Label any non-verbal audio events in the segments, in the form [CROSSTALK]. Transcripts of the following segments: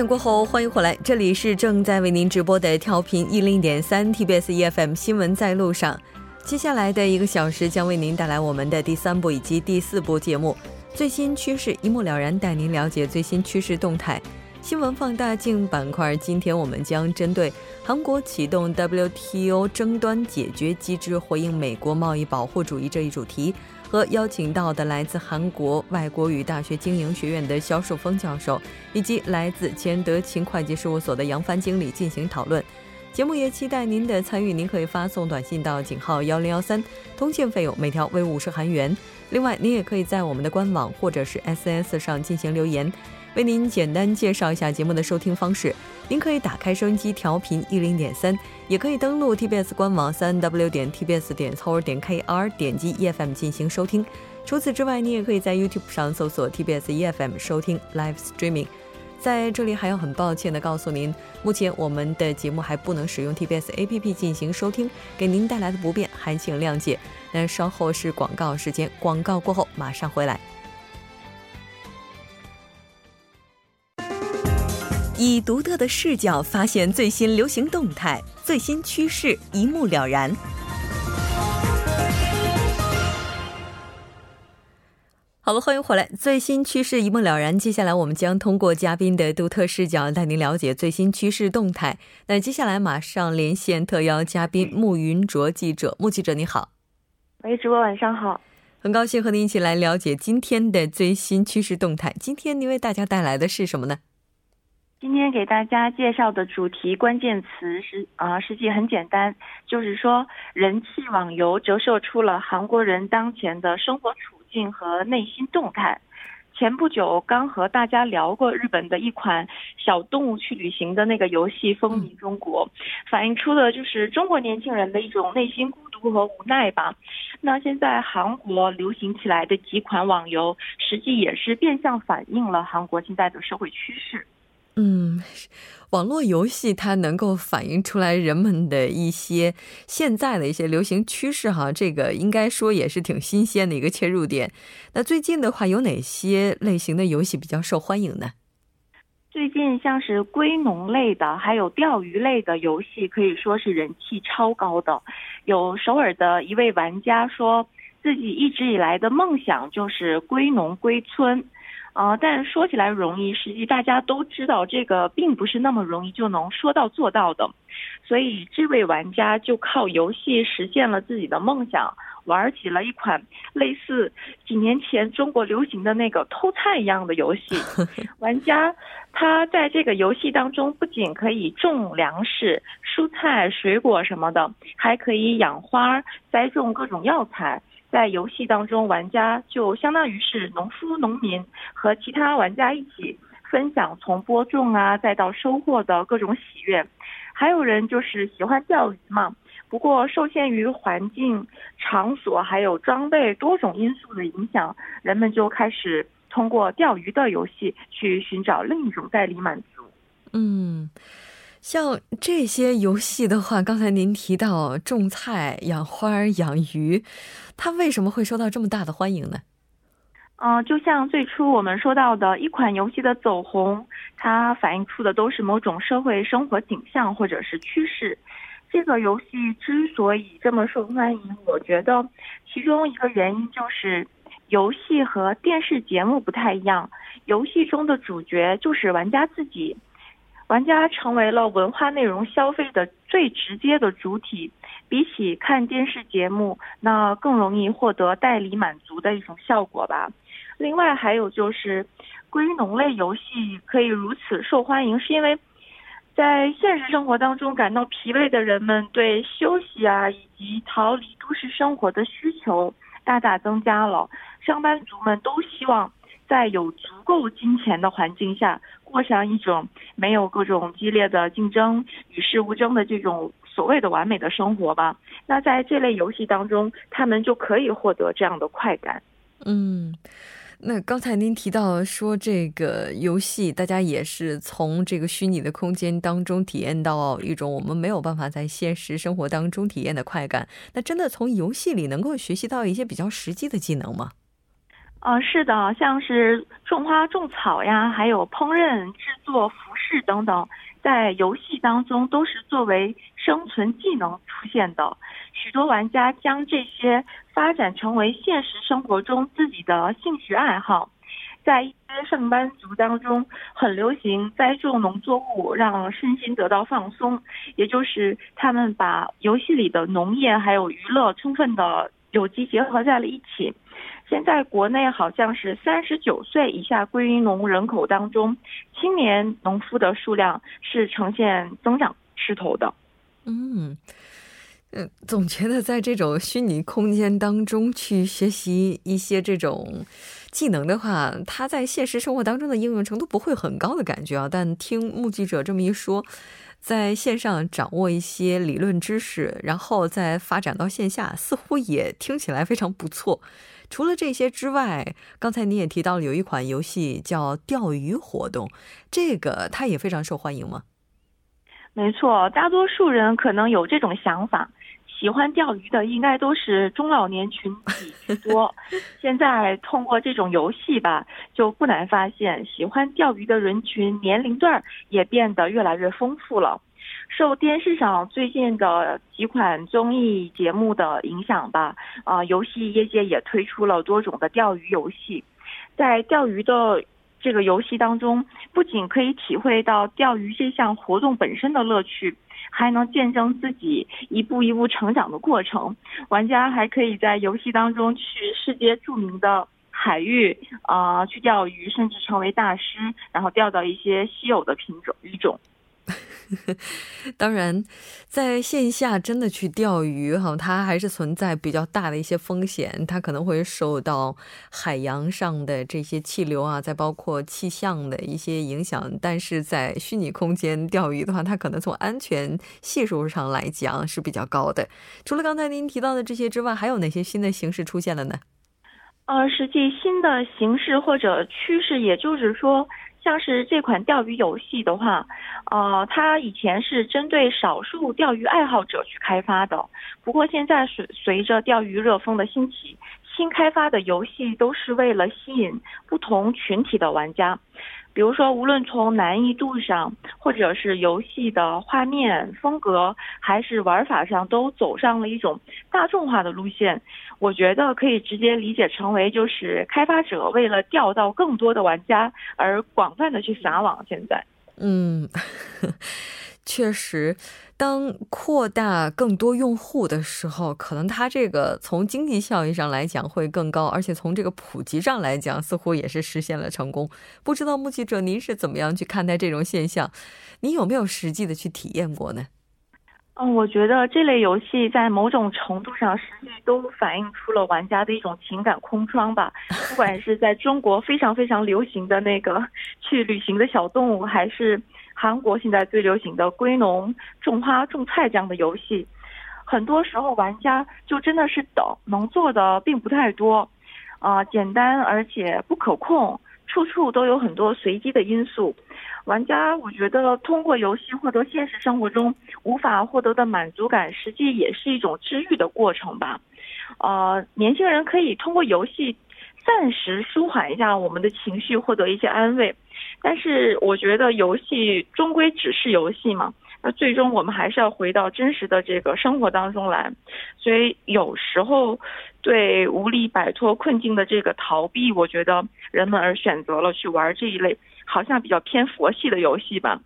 点过后，欢迎回来，这里是正在为您直播的调频一零点三 TBS EFM 新闻在路上。接下来的一个小时将为您带来我们的第三部以及第四部节目，最新趋势一目了然，带您了解最新趋势动态。新闻放大镜板块，今天我们将针对韩国启动 WTO 争端解决机制，回应美国贸易保护主义这一主题。和邀请到的来自韩国外国语大学经营学院的肖树峰教授，以及来自前德勤会计事务所的杨帆经理进行讨论。节目也期待您的参与，您可以发送短信到井号幺零幺三，通信费用每条为五十韩元。另外，您也可以在我们的官网或者是 SNS 上进行留言。为您简单介绍一下节目的收听方式。您可以打开收音机调频一零点三，也可以登录 TBS 官网三 w 点 tbs 点 c o 点 kr，点击 EFM 进行收听。除此之外，你也可以在 YouTube 上搜索 TBS EFM 收听 Live Streaming。在这里还要很抱歉的告诉您，目前我们的节目还不能使用 TBS APP 进行收听，给您带来的不便还请谅解。那稍后是广告时间，广告过后马上回来。以独特的视角发现最新流行动态、最新趋势，一目了然。好了，欢迎回来，最新趋势一目了然。接下来，我们将通过嘉宾的独特视角，带您了解最新趋势动态。那接下来马上连线特邀嘉宾穆云卓记者，穆记者你好。喂，主播晚上好，很高兴和您一起来了解今天的最新趋势动态。今天您为大家带来的是什么呢？今天给大家介绍的主题关键词是啊，实际很简单，就是说人气网游折射出了韩国人当前的生活处境和内心动态。前不久刚和大家聊过日本的一款小动物去旅行的那个游戏风靡中国，反映出的就是中国年轻人的一种内心孤独和无奈吧。那现在韩国流行起来的几款网游，实际也是变相反映了韩国现在的社会趋势。嗯，网络游戏它能够反映出来人们的一些现在的一些流行趋势哈，这个应该说也是挺新鲜的一个切入点。那最近的话，有哪些类型的游戏比较受欢迎呢？最近像是归农类的，还有钓鱼类的游戏，可以说是人气超高的。有首尔的一位玩家说自己一直以来的梦想就是归农归村。啊，但说起来容易，实际大家都知道，这个并不是那么容易就能说到做到的。所以这位玩家就靠游戏实现了自己的梦想，玩起了一款类似几年前中国流行的那个偷菜一样的游戏。[LAUGHS] 玩家他在这个游戏当中不仅可以种粮食、蔬菜、水果什么的，还可以养花、栽种各种药材。在游戏当中，玩家就相当于是农夫、农民，和其他玩家一起分享从播种啊，再到收获的各种喜悦。还有人就是喜欢钓鱼嘛，不过受限于环境、场所还有装备多种因素的影响，人们就开始通过钓鱼的游戏去寻找另一种代理满足。嗯。像这些游戏的话，刚才您提到种菜、养花、养鱼，它为什么会受到这么大的欢迎呢？嗯，就像最初我们说到的一款游戏的走红，它反映出的都是某种社会生活景象或者是趋势。这个游戏之所以这么受欢迎，我觉得其中一个原因就是游戏和电视节目不太一样，游戏中的主角就是玩家自己。玩家成为了文化内容消费的最直接的主体，比起看电视节目，那更容易获得代理满足的一种效果吧。另外还有就是，归农类游戏可以如此受欢迎，是因为在现实生活当中感到疲惫的人们对休息啊以及逃离都市生活的需求大大增加了，上班族们都希望在有足够金钱的环境下。过上一种没有各种激烈的竞争、与世无争的这种所谓的完美的生活吧。那在这类游戏当中，他们就可以获得这样的快感。嗯，那刚才您提到说这个游戏，大家也是从这个虚拟的空间当中体验到一种我们没有办法在现实生活当中体验的快感。那真的从游戏里能够学习到一些比较实际的技能吗？呃，是的，像是种花、种草呀，还有烹饪、制作服饰等等，在游戏当中都是作为生存技能出现的。许多玩家将这些发展成为现实生活中自己的兴趣爱好。在一些上班族当中，很流行栽种农作物，让身心得到放松。也就是他们把游戏里的农业还有娱乐充分的有机结合在了一起。现在国内好像是三十九岁以下归农人口当中，青年农夫的数量是呈现增长势头的。嗯。嗯，总觉得在这种虚拟空间当中去学习一些这种技能的话，它在现实生活当中的应用程度不会很高的感觉啊。但听目击者这么一说，在线上掌握一些理论知识，然后再发展到线下，似乎也听起来非常不错。除了这些之外，刚才你也提到了有一款游戏叫钓鱼活动，这个它也非常受欢迎吗？没错，大多数人可能有这种想法。喜欢钓鱼的应该都是中老年群体居多。[LAUGHS] 现在通过这种游戏吧，就不难发现，喜欢钓鱼的人群年龄段也变得越来越丰富了。受电视上最近的几款综艺节目的影响吧，啊，游戏业界也推出了多种的钓鱼游戏。在钓鱼的这个游戏当中，不仅可以体会到钓鱼这项活动本身的乐趣。还能见证自己一步一步成长的过程，玩家还可以在游戏当中去世界著名的海域啊去钓鱼，甚至成为大师，然后钓到一些稀有的品种鱼种。[LAUGHS] 当然，在线下真的去钓鱼哈，它还是存在比较大的一些风险，它可能会受到海洋上的这些气流啊，再包括气象的一些影响。但是在虚拟空间钓鱼的话，它可能从安全系数上来讲是比较高的。除了刚才您提到的这些之外，还有哪些新的形式出现了呢？呃，实际新的形式或者趋势，也就是说。像是这款钓鱼游戏的话，呃，它以前是针对少数钓鱼爱好者去开发的。不过现在随随着钓鱼热风的兴起，新开发的游戏都是为了吸引不同群体的玩家。比如说，无论从难易度上，或者是游戏的画面风格，还是玩法上，都走上了一种大众化的路线。我觉得可以直接理解成为，就是开发者为了钓到更多的玩家而广泛的去撒网。现在，嗯。[LAUGHS] 确实，当扩大更多用户的时候，可能它这个从经济效益上来讲会更高，而且从这个普及上来讲，似乎也是实现了成功。不知道目击者您是怎么样去看待这种现象？您有没有实际的去体验过呢？嗯，我觉得这类游戏在某种程度上，实际都反映出了玩家的一种情感空窗吧。不管是在中国非常非常流行的那个去旅行的小动物，还是。韩国现在最流行的归农、种花、种菜这样的游戏，很多时候玩家就真的是等，能做的并不太多，啊，简单而且不可控，处处都有很多随机的因素。玩家我觉得通过游戏获得现实生活中无法获得的满足感，实际也是一种治愈的过程吧。呃，年轻人可以通过游戏暂时舒缓一下我们的情绪，获得一些安慰。但是我觉得游戏终归只是游戏嘛，那最终我们还是要回到真实的这个生活当中来。所以有时候对无力摆脱困境的这个逃避，我觉得人们而选择了去玩这一类好像比较偏佛系的游戏吧，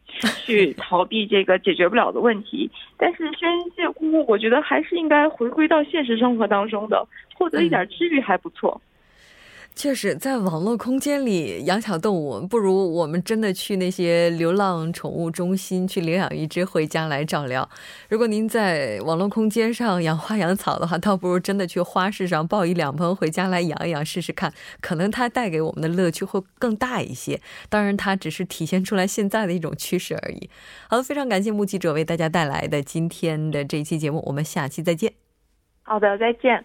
去 [LAUGHS] 逃避这个解决不了的问题。但是宣泄物，我觉得还是应该回归到现实生活当中的，获得一点治愈还不错。确实，在网络空间里养小动物，不如我们真的去那些流浪宠物中心去领养一只回家来照料。如果您在网络空间上养花养草的话，倒不如真的去花市上抱一两盆回家来养一养试试看，可能它带给我们的乐趣会更大一些。当然，它只是体现出来现在的一种趋势而已。好的，非常感谢目击者为大家带来的今天的这一期节目，我们下期再见。好的，再见。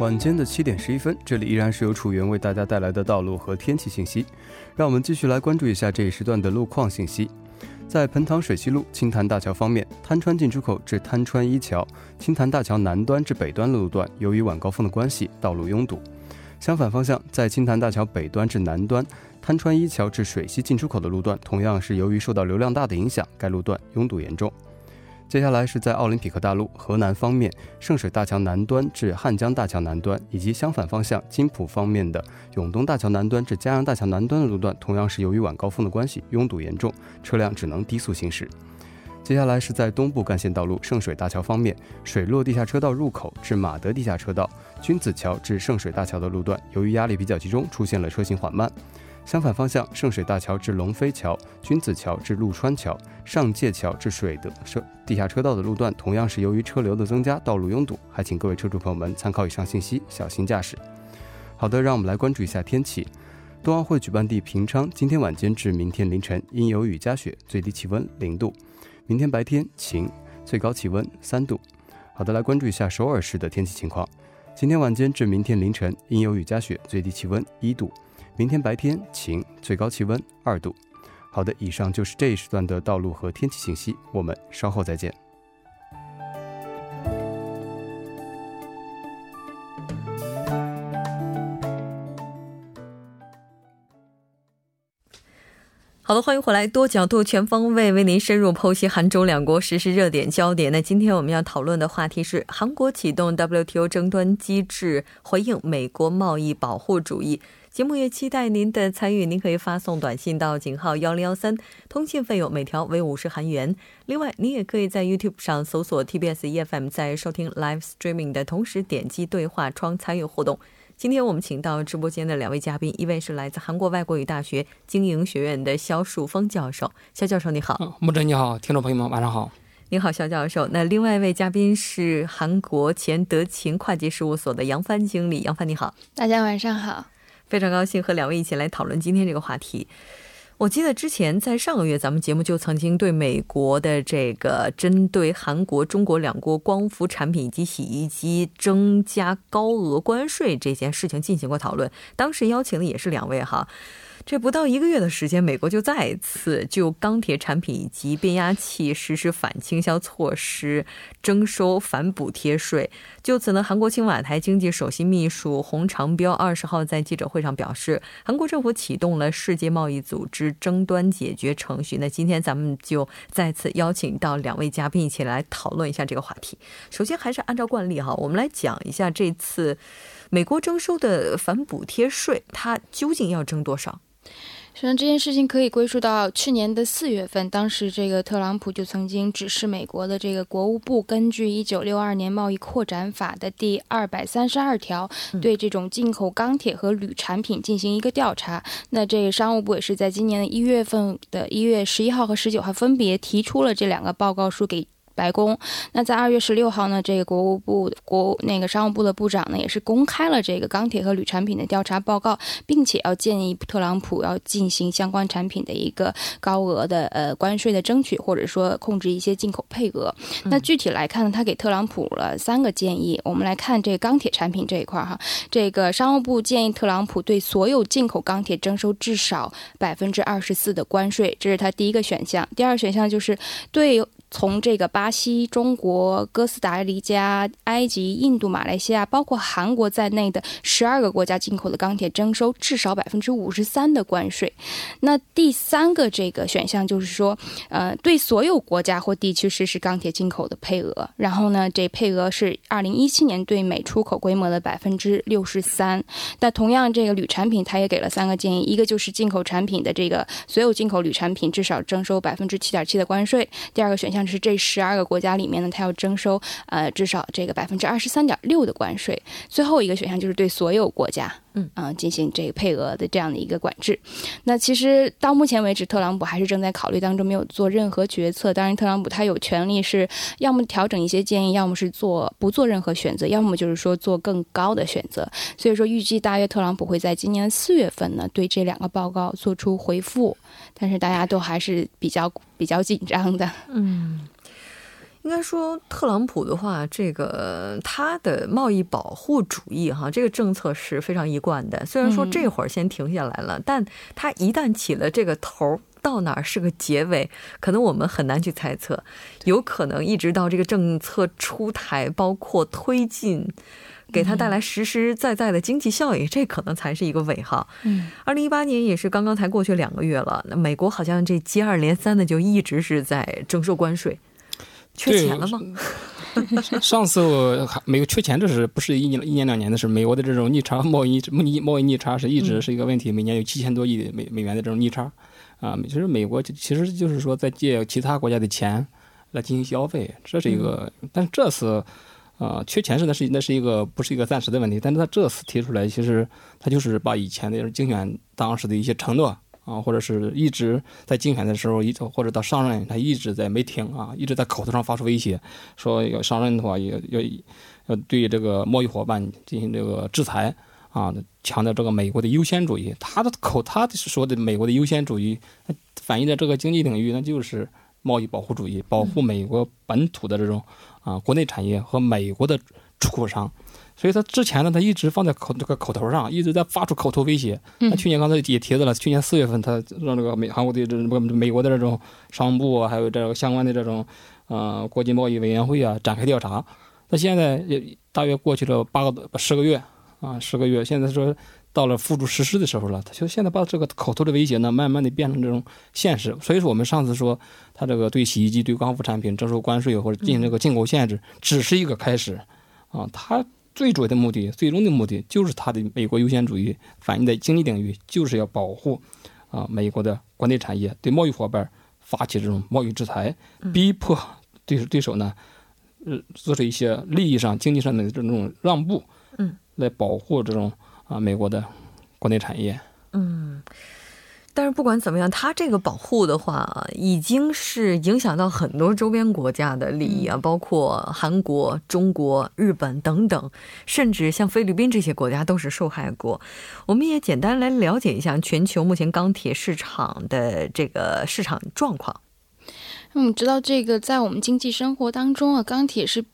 晚间的七点十一分，这里依然是由楚源为大家带来的道路和天气信息。让我们继续来关注一下这一时段的路况信息。在彭塘水西路青潭大桥方面，滩川进出口至滩川一桥、青潭大桥南端至北端路段，由于晚高峰的关系，道路拥堵。相反方向，在青潭大桥北端至南端、滩川一桥至水西进出口的路段，同样是由于受到流量大的影响，该路段拥堵严重。接下来是在奥林匹克大陆河南方面，圣水大桥南端至汉江大桥南端，以及相反方向金浦方面的永东大桥南端至嘉阳大桥南端的路段，同样是由于晚高峰的关系，拥堵严重，车辆只能低速行驶。接下来是在东部干线道路圣水大桥方面，水落地下车道入口至马德地下车道、君子桥至圣水大桥的路段，由于压力比较集中，出现了车行缓慢。相反方向，圣水大桥至龙飞桥、君子桥至陆川桥、上界桥至水的车地下车道的路段，同样是由于车流的增加，道路拥堵，还请各位车主朋友们参考以上信息，小心驾驶。好的，让我们来关注一下天气。冬奥会举办地平昌，今天晚间至明天凌晨阴有雨夹雪，最低气温零度；明天白天晴，最高气温三度。好的，来关注一下首尔市的天气情况。今天晚间至明天凌晨阴有雨夹雪，最低气温一度。明天白天晴，最高气温二度。好的，以上就是这一时段的道路和天气信息，我们稍后再见。好的，欢迎回来，多角度、全方位为您深入剖析韩中两国实时热点焦点。那今天我们要讨论的话题是：韩国启动 WTO 争端机制，回应美国贸易保护主义。节目也期待您的参与，您可以发送短信到井号幺零幺三，通信费用每条为五十韩元。另外，您也可以在 YouTube 上搜索 TBS EFM，在收听 Live Streaming 的同时点击对话窗参与互动。今天我们请到直播间的两位嘉宾，一位是来自韩国外国语大学经营学院的肖树峰教授，肖教授你好。木真你好，听众朋友们晚上好。你好，肖教授。那另外一位嘉宾是韩国前德勤会计事务所的杨帆经理，杨帆你好。大家晚上好。非常高兴和两位一起来讨论今天这个话题。我记得之前在上个月，咱们节目就曾经对美国的这个针对韩国、中国两国光伏产品以及洗衣机增加高额关税这件事情进行过讨论。当时邀请的也是两位哈。这不到一个月的时间，美国就再一次就钢铁产品以及变压器实施反倾销措施，征收反补贴税。就此呢，韩国青瓦台经济首席秘书洪长标二十号在记者会上表示，韩国政府启动了世界贸易组织争端解决程序。那今天咱们就再次邀请到两位嘉宾一起来讨论一下这个话题。首先还是按照惯例哈，我们来讲一下这次美国征收的反补贴税，它究竟要征多少？实际上这件事情可以归属到去年的四月份，当时这个特朗普就曾经指示美国的这个国务部，根据一九六二年贸易扩展法的第二百三十二条，对这种进口钢铁和铝产品进行一个调查。那这个商务部也是在今年的一月份的一月十一号和十九号分别提出了这两个报告书给。白宫，那在二月十六号呢，这个国务部国那个商务部的部长呢，也是公开了这个钢铁和铝产品的调查报告，并且要建议特朗普要进行相关产品的一个高额的呃关税的争取，或者说控制一些进口配额。那具体来看呢，他给特朗普了三个建议。我们来看这个钢铁产品这一块哈，这个商务部建议特朗普对所有进口钢铁征收至少百分之二十四的关税，这是他第一个选项。第二个选项就是对。从这个巴西、中国、哥斯达黎加、埃及、印度、马来西亚，包括韩国在内的十二个国家进口的钢铁征收至少百分之五十三的关税。那第三个这个选项就是说，呃，对所有国家或地区实施钢铁进口的配额。然后呢，这配额是二零一七年对美出口规模的百分之六十三。但同样，这个铝产品它也给了三个建议，一个就是进口产品的这个所有进口铝产品至少征收百分之七点七的关税。第二个选项。是这十二个国家里面呢，它要征收呃至少这个百分之二十三点六的关税。最后一个选项就是对所有国家，嗯啊进行这个配额的这样的一个管制。那其实到目前为止，特朗普还是正在考虑当中，没有做任何决策。当然，特朗普他有权利是要么调整一些建议，要么是做不做任何选择，要么就是说做更高的选择。所以说，预计大约特朗普会在今年四月份呢对这两个报告做出回复。但是大家都还是比较比较紧张的，嗯。应该说，特朗普的话，这个他的贸易保护主义哈，这个政策是非常一贯的。虽然说这会儿先停下来了，但他一旦起了这个头，到哪儿是个结尾，可能我们很难去猜测。有可能一直到这个政策出台，包括推进，给他带来实实在在的经济效益，这可能才是一个尾号。嗯，二零一八年也是刚刚才过去两个月了，那美国好像这接二连三的就一直是在征收关税。缺钱了吗？[LAUGHS] 上次我还没有缺钱，这是不是一年一年两年的事？美国的这种逆差贸易贸易贸易逆差是一直是一个问题，每年有七千多亿美美元的这种逆差啊。其实美国其实就是说在借其他国家的钱来进行消费，这是一个。但这次啊，缺钱是那是那是一个不是一个暂时的问题，但是他这次提出来，其实他就是把以前的竞选当时的一些承诺。啊，或者是一直在竞选的时候，一或者到上任，他一直在没停啊，一直在口头上发出威胁，说要上任的话，要要要对这个贸易伙伴进行这个制裁啊，强调这个美国的优先主义。他的口，他说的美国的优先主义，反映在这个经济领域，那就是贸易保护主义，保护美国本土的这种啊国内产业和美国的出口商。所以他之前呢，他一直放在口这个口头上，一直在发出口头威胁。那去年刚才也提到了，去年四月份他让这个美韩国的这不美国的这种商务部啊，还有这个相关的这种呃国际贸易委员会啊展开调查。那现在也大约过去了八个十个月啊，十个月，现在说到了付诸实施的时候了。他就现在把这个口头的威胁呢，慢慢的变成这种现实。所以说我们上次说他这个对洗衣机、对光伏产品征收关税或者进行这个进口限制，只是一个开始啊，他。最主要的目的，最终的目的就是他的美国优先主义反映在经济领域，就是要保护啊美国的国内产业，对贸易伙伴发起这种贸易制裁，逼迫对手对手呢，呃做出一些利益上、经济上的这种让步，嗯，来保护这种啊美国的国内产业，嗯。但是不管怎么样，它这个保护的话，已经是影响到很多周边国家的利益啊，包括韩国、中国、日本等等，甚至像菲律宾这些国家都是受害国。我们也简单来了解一下全球目前钢铁市场的这个市场状况。那我们知道，这个在我们经济生活当中啊，钢铁是。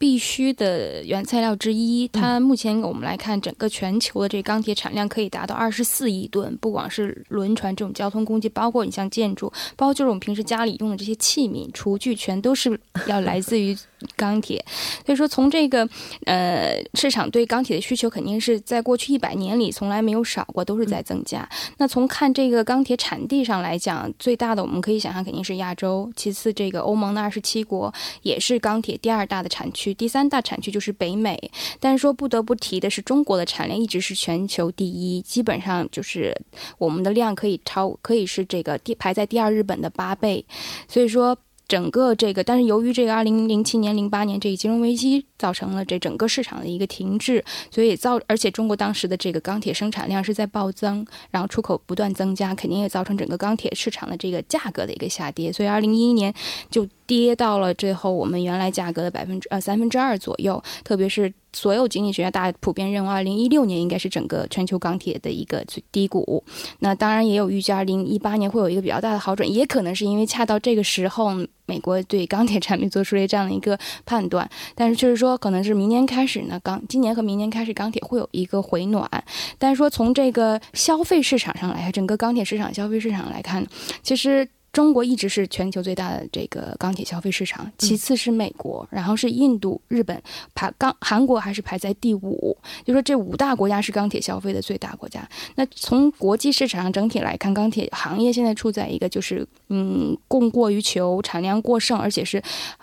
必须的原材料之一，它目前我们来看，整个全球的这钢铁产量可以达到二十四亿吨。不光是轮船这种交通工具，包括你像建筑，包括就是我们平时家里用的这些器皿、厨具，全都是要来自于。钢铁，所以说从这个呃市场对钢铁的需求肯定是在过去一百年里从来没有少过，都是在增加。那从看这个钢铁产地上来讲，最大的我们可以想象肯定是亚洲，其次这个欧盟的二十七国也是钢铁第二大的产区，第三大产区就是北美。但是说不得不提的是，中国的产量一直是全球第一，基本上就是我们的量可以超，可以是这个第排在第二日本的八倍。所以说。整个这个，但是由于这个二零零七年、零八年这个金融危机，造成了这整个市场的一个停滞，所以造，而且中国当时的这个钢铁生产量是在暴增，然后出口不断增加，肯定也造成整个钢铁市场的这个价格的一个下跌，所以二零一一年就跌到了最后我们原来价格的百分之呃三分之二左右，特别是。所有经济学家大家普遍认为，二零一六年应该是整个全球钢铁的一个最低谷。那当然也有预计，二零一八年会有一个比较大的好转，也可能是因为恰到这个时候，美国对钢铁产品做出了这样的一个判断。但是就是说，可能是明年开始呢，钢今年和明年开始钢铁会有一个回暖。但是说从这个消费市场上来看，整个钢铁市场消费市场来看，其实。中国一直是全球最大的这个钢铁消费市场，其次是美国，然后是印度、日本，排钢韩国还是排在第五。就说这五大国家是钢铁消费的最大国家。那从国际市场上整体来看，钢铁行业现在处在一个就是嗯供过于求、产量过剩，而且是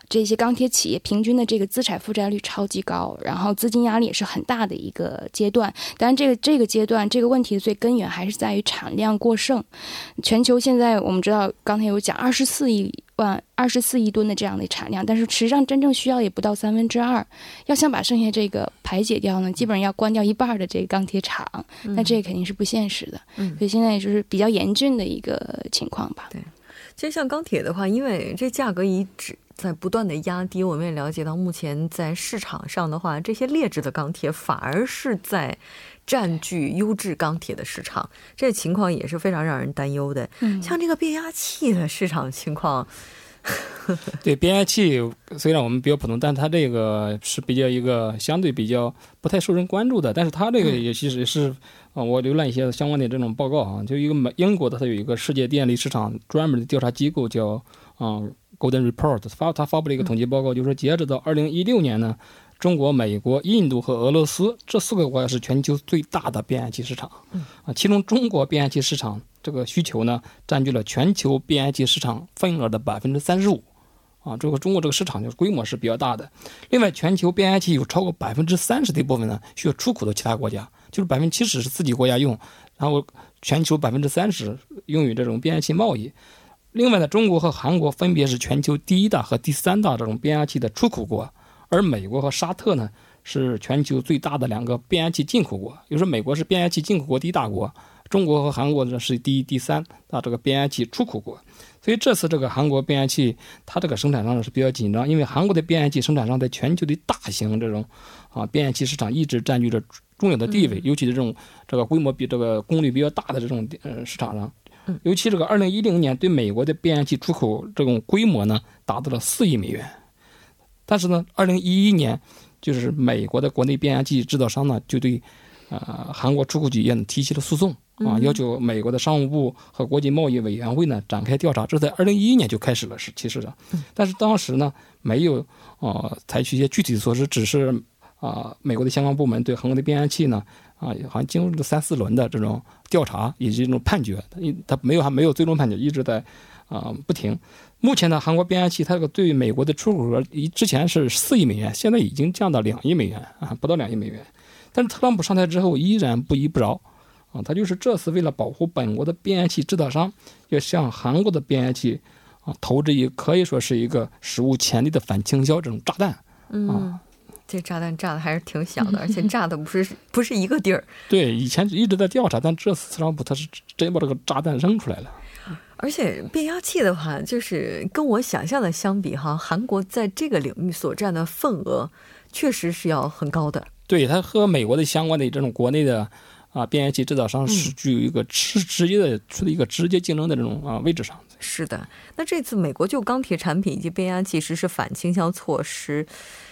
这些钢铁企业平均的这个资产负债率超级高，然后资金压力也是很大的一个阶段。当然，这个这个阶段这个问题的最根源还是在于产量过剩。全球现在我们知道钢。刚才有讲二十四亿万、二十四亿吨的这样的产量，但是实际上真正需要也不到三分之二。要想把剩下这个排解掉呢，基本上要关掉一半的这个钢铁厂，那这肯定是不现实的。所以现在也就是比较严峻的一个情况吧。对，其实像钢铁的话，因为这价格一直在不断的压低，我们也了解到，目前在市场上的话，这些劣质的钢铁反而是在。占据优质钢铁的市场，这情况也是非常让人担忧的。嗯，像这个变压器的市场情况，[LAUGHS] 对变压器，虽然我们比较普通，但它这个是比较一个相对比较不太受人关注的。但是它这个也其实是啊，我浏览一些相关的这种报告啊，就一个美英国的，它有一个世界电力市场专门的调查机构叫啊 Golden Report 发他发布了一个统计报告，就是说截止到二零一六年呢，中国、美国、印度和俄罗斯这四个国家是全球最大的变压器市场啊，其中中国变压器市场这个需求呢，占据了全球变压器市场份额的百分之三十五。啊，这个中国这个市场就是规模是比较大的。另外，全球变压器有超过百分之三十的一部分呢，需要出口到其他国家，就是百分之七十是自己国家用，然后全球百分之三十用于这种变压器贸易。另外呢，中国和韩国分别是全球第一大和第三大这种变压器的出口国，而美国和沙特呢是全球最大的两个变压器进口国。比如说，美国是变压器进口国第一大国，中国和韩国呢是第一、第三大这个变压器出口国。所以这次这个韩国变压器，它这个生产商是比较紧张，因为韩国的变压器生产商在全球的大型这种啊变压器市场一直占据着重要的地位，尤其是这种这个规模比这个功率比较大的这种呃市场上，尤其这个二零一零年对美国的变压器出口这种规模呢达到了四亿美元，但是呢，二零一一年就是美国的国内变压器制造商呢就对呃韩国出口企业呢提起了诉讼。啊，要求美国的商务部和国际贸易委员会呢展开调查，这在二零一一年就开始了，是其实的，但是当时呢没有呃采取一些具体的措施，只是啊美国的相关部门对韩国的变压器呢啊好像经历了三四轮的这种调查以及这种判决，他他没有还没有最终判决，一直在啊不停。目前呢，韩国变压器它这个对美国的出口额之前是四亿美元，现在已经降到两亿美元啊，不到两亿美元。但是特朗普上台之后依然不依不饶。啊，他就是这次为了保护本国的变压器制造商，要向韩国的变压器啊投掷一可以说是一个史无前例的反倾销这种炸弹。嗯，这炸弹炸的还是挺响的，而且 [LAUGHS] 炸的不是不是一个地儿。对，以前一直在调查，但这次特朗普他是真把这个炸弹扔出来了。而且变压器的话，就是跟我想象的相比哈，韩国在这个领域所占的份额确实是要很高的。对，它和美国的相关的这种国内的。啊，变压器制造商是具有一个直直接的处在一个直接竞争的这种啊位置上。是的，那这次美国就钢铁产品以及变压器实施反倾销措施，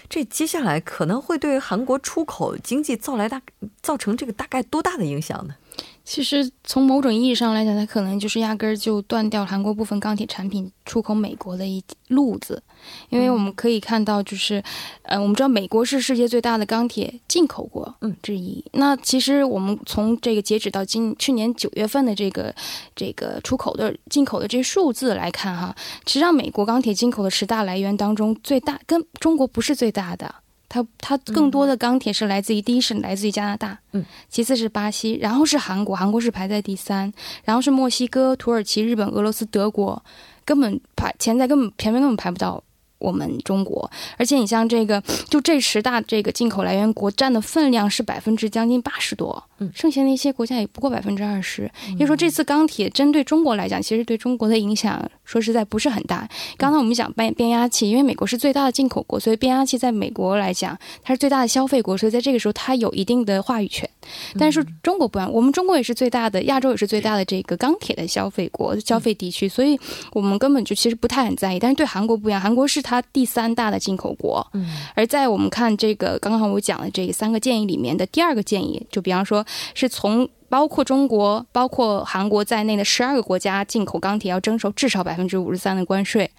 这接下来可能会对韩国出口经济造来大造成这个大概多大的影响呢？其实从某种意义上来讲，它可能就是压根儿就断掉韩国部分钢铁产品出口美国的一路子，因为我们可以看到，就是，呃，我们知道美国是世界最大的钢铁进口国之一。那其实我们从这个截止到今去年九月份的这个这个出口的进口的这些数字来看，哈，实际上美国钢铁进口的十大来源当中，最大跟中国不是最大的。它它更多的钢铁是来自于第一是来自于加拿大，嗯，其次是巴西，然后是韩国，韩国是排在第三，然后是墨西哥、土耳其、日本、俄罗斯、德国，根本排前在根本前面根本排不到。我们中国，而且你像这个，就这十大这个进口来源国占的分量是百分之将近八十多，嗯，剩下的一些国家也不过百分之二十。也就是说，这次钢铁针对中国来讲，其实对中国的影响，说实在不是很大。刚才我们讲变变压器，因为美国是最大的进口国，所以变压器在美国来讲，它是最大的消费国，所以在这个时候它有一定的话语权。但是中国不一样，我们中国也是最大的，亚洲也是最大的这个钢铁的消费国、消费地区，所以我们根本就其实不太很在意。但是对韩国不一样，韩国是它第三大的进口国。嗯，而在我们看这个刚刚我讲的这三个建议里面的第二个建议，就比方说是从包括中国、包括韩国在内的十二个国家进口钢铁要征收至少百分之五十三的关税。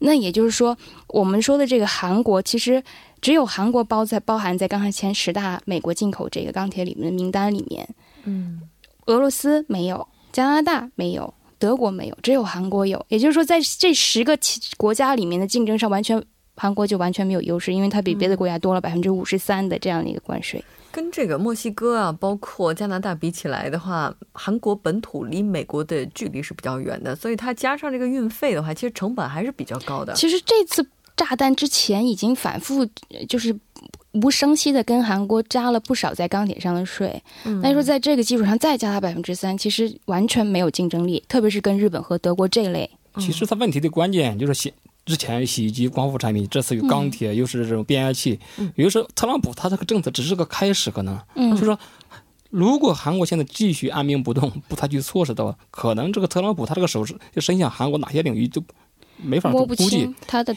那也就是说，我们说的这个韩国其实。只有韩国包在包含在刚才前十大美国进口这个钢铁里面的名单里面，嗯，俄罗斯没有，加拿大没有，德国没有，只有韩国有。也就是说，在这十个国家里面的竞争上，完全韩国就完全没有优势，因为它比别的国家多了百分之五十三的这样的一个关税。跟这个墨西哥啊，包括加拿大比起来的话，韩国本土离美国的距离是比较远的，所以它加上这个运费的话，其实成本还是比较高的。其实这次。炸弹之前已经反复就是无声息的跟韩国加了不少在钢铁上的税，那说在这个基础上再加它百分之三，其实完全没有竞争力，特别是跟日本和德国这类。其实它问题的关键就是洗之前洗衣机、光伏产品，这次有钢铁，又是这种变压器。有的时候特朗普他这个政策只是个开始，可能就是说，如果韩国现在继续按兵不动，不采取措施的话，可能这个特朗普他这个手势就伸向韩国哪些领域就。没法估计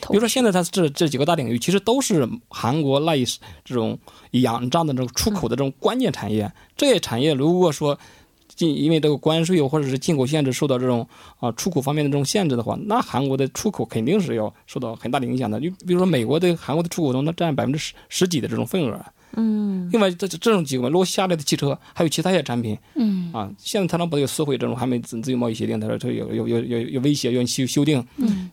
比如说现在他这这几个大领域，其实都是韩国赖以这种仰仗的这种出口的这种关键产业。这些产业如果说进因为这个关税或者是进口限制受到这种啊出口方面的这种限制的话，那韩国的出口肯定是要受到很大的影响的。就比如说美国对韩国的出口中，它占百分之十十几的这种份额。嗯，另外这这种几个，如果下来的汽车还有其他一些产品嗯啊，现在特朗普又撕毁这种韩美自自由贸易协定，他说他有有有有有威胁要修修订。嗯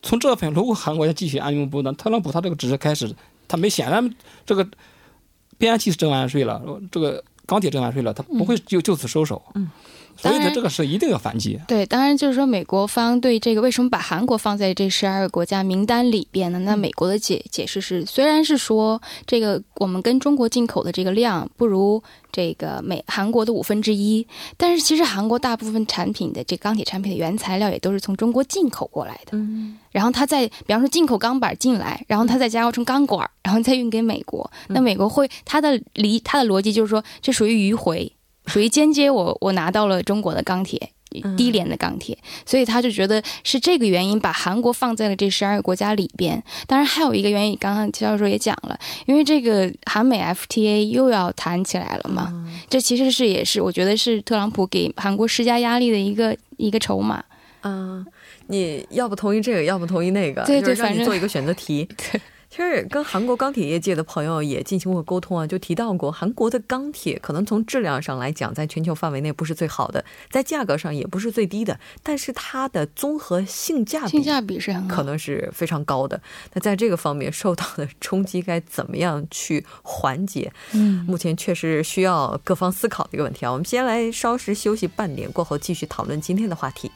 从这份，如果韩国要继续按兵不动，特朗普他这个只是开始，他没显然这个边气是征完税了，这个钢铁征完税了，他不会就就此收手。嗯，所以当然他这个是一定要反击。对，当然就是说，美国方对这个为什么把韩国放在这十二个国家名单里边呢？那美国的解解释是，虽然是说这个我们跟中国进口的这个量不如这个美韩国的五分之一，但是其实韩国大部分产品的这钢铁产品的原材料也都是从中国进口过来的。嗯然后它再，比方说进口钢板进来，然后它再加工成钢管，然后再运给美国。那美国会它的理它的逻辑就是说，这属于迂回，属于间接我我拿到了中国的钢铁。低廉的钢铁，所以他就觉得是这个原因把韩国放在了这十二个国家里边。当然还有一个原因，刚刚教授也讲了，因为这个韩美 FTA 又要谈起来了嘛，这其实是也是我觉得是特朗普给韩国施加压力的一个一个筹码。嗯，你要不同意这个，要不同意那个，对对就是让反正你做一个选择题。对。[LAUGHS] 其实跟韩国钢铁业界的朋友也进行过沟通啊，就提到过韩国的钢铁可能从质量上来讲，在全球范围内不是最好的，在价格上也不是最低的，但是它的综合性价比性价比是很，可能是非常高的。那在这个方面受到的冲击该怎么样去缓解？嗯，目前确实需要各方思考的一个问题啊。我们先来稍事休息半点，过后继续讨论今天的话题。